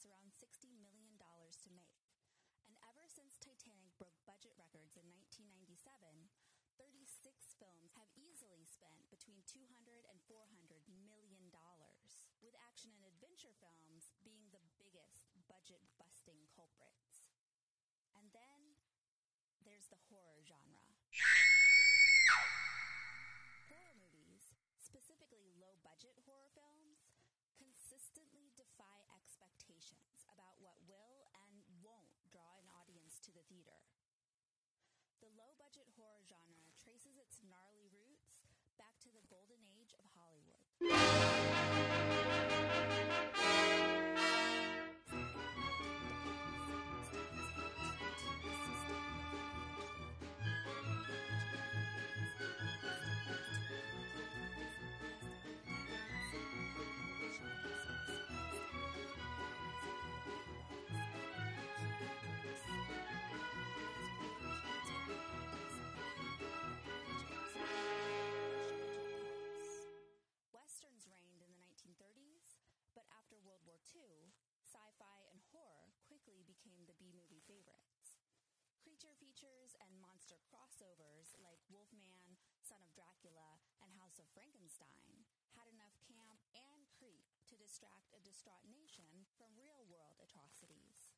costs around $60 million to make. And ever since Titanic broke budget records in 1997, 36 films have easily spent between 200 and 400 million dollars, with action and adventure films being the biggest budget busting culprits. And then there's the horror genre. Horror movies, specifically low budget horror films, consistently defy expectations about what will and won't draw an audience to the theater. The low budget horror genre traces its gnarly roots back to the golden age fi and horror quickly became the B movie favorites. Creature features and monster crossovers like Wolfman, Son of Dracula, and House of Frankenstein had enough camp and creep to distract a distraught nation from real world atrocities.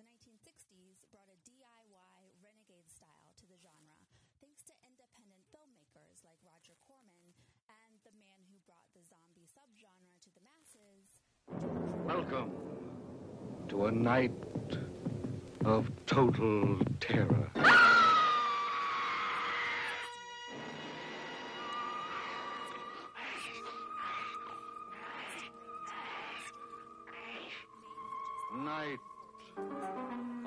The 1960s brought a DIY renegade style to the genre thanks to independent filmmakers like Roger Corman and the man who brought the zombie subgenre to the masses, Welcome to a night of total terror. Night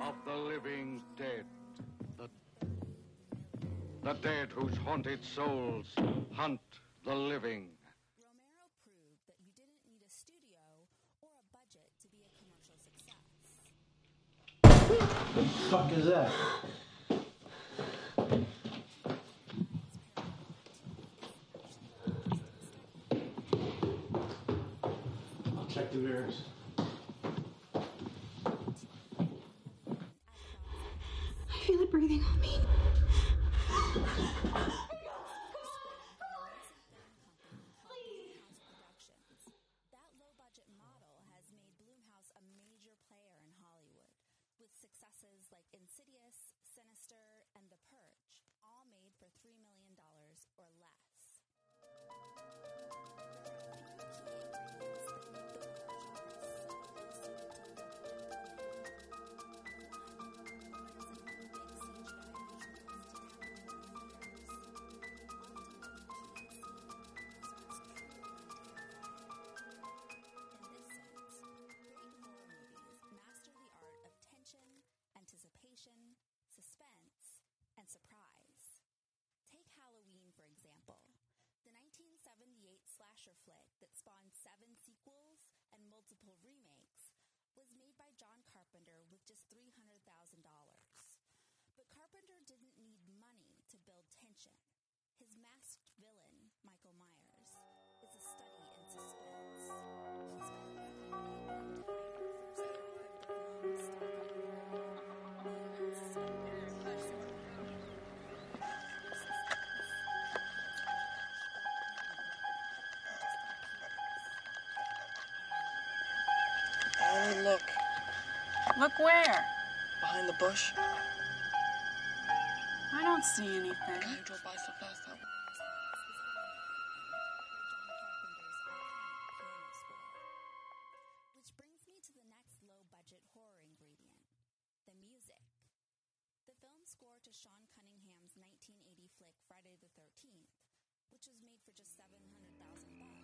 of the living dead. The, the dead whose haunted souls hunt the living. Romero proved that you didn't need a studio or a budget to be a commercial success. What the fuck is that? I'll check the mirrors. I feel it breathing on me. Blumhouse Productions. That low-budget model has made Blumhouse a major player in Hollywood, with successes like Insidious, And The Purge, all made for $3 million or less. Anticipation, suspense, and surprise. Take Halloween, for example. The 1978 slasher flick that spawned seven sequels and multiple remakes was made by John Carpenter with just $300,000. But Carpenter didn't need money to build tension. His masked villain, Michael Myers, is a study look Look where? behind the bush. I don't see anything. Guy who drove by so fast that way. Which brings me to the next low budget horror ingredient the music. The film score to Sean Cunningham's 1980 flick Friday the 13th, which was made for just 700,000 bucks,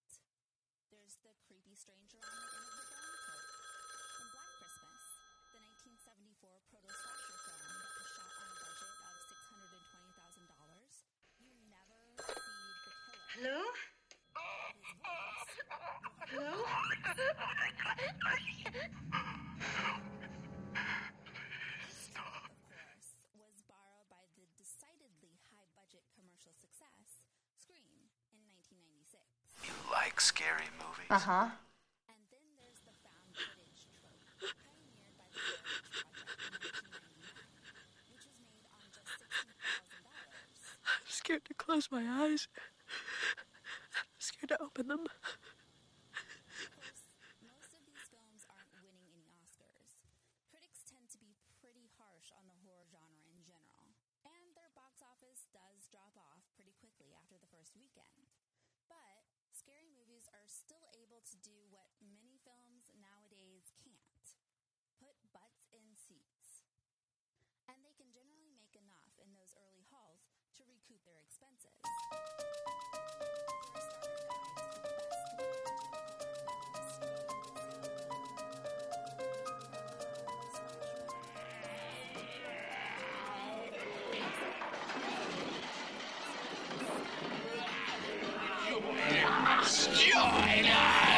There's the creepy stranger on the end of the phone code. In Black Christmas, the 1974 proto-slasher film that was shot on a budget of $620,000, you never see the killer. Hello? Hello? of course, was borrowed by the decidedly high budget commercial success, Scream, in 1996. You like scary movies? Uh huh. And then there's the found footage trope, pioneered by the Blair Witch Project in 1999, which was made on just $60,000. I'm scared to close my eyes. I'm scared to open them. Of course, most of these films aren't winning any Oscars. Critics tend to be pretty harsh on the horror genre in general, and their box office does drop off pretty quickly after the first weekend. But scary movies are still able to do what many films nowadays can't put butts in seats. And they can generally make enough in those early hauls to recoup their expenses. Join us!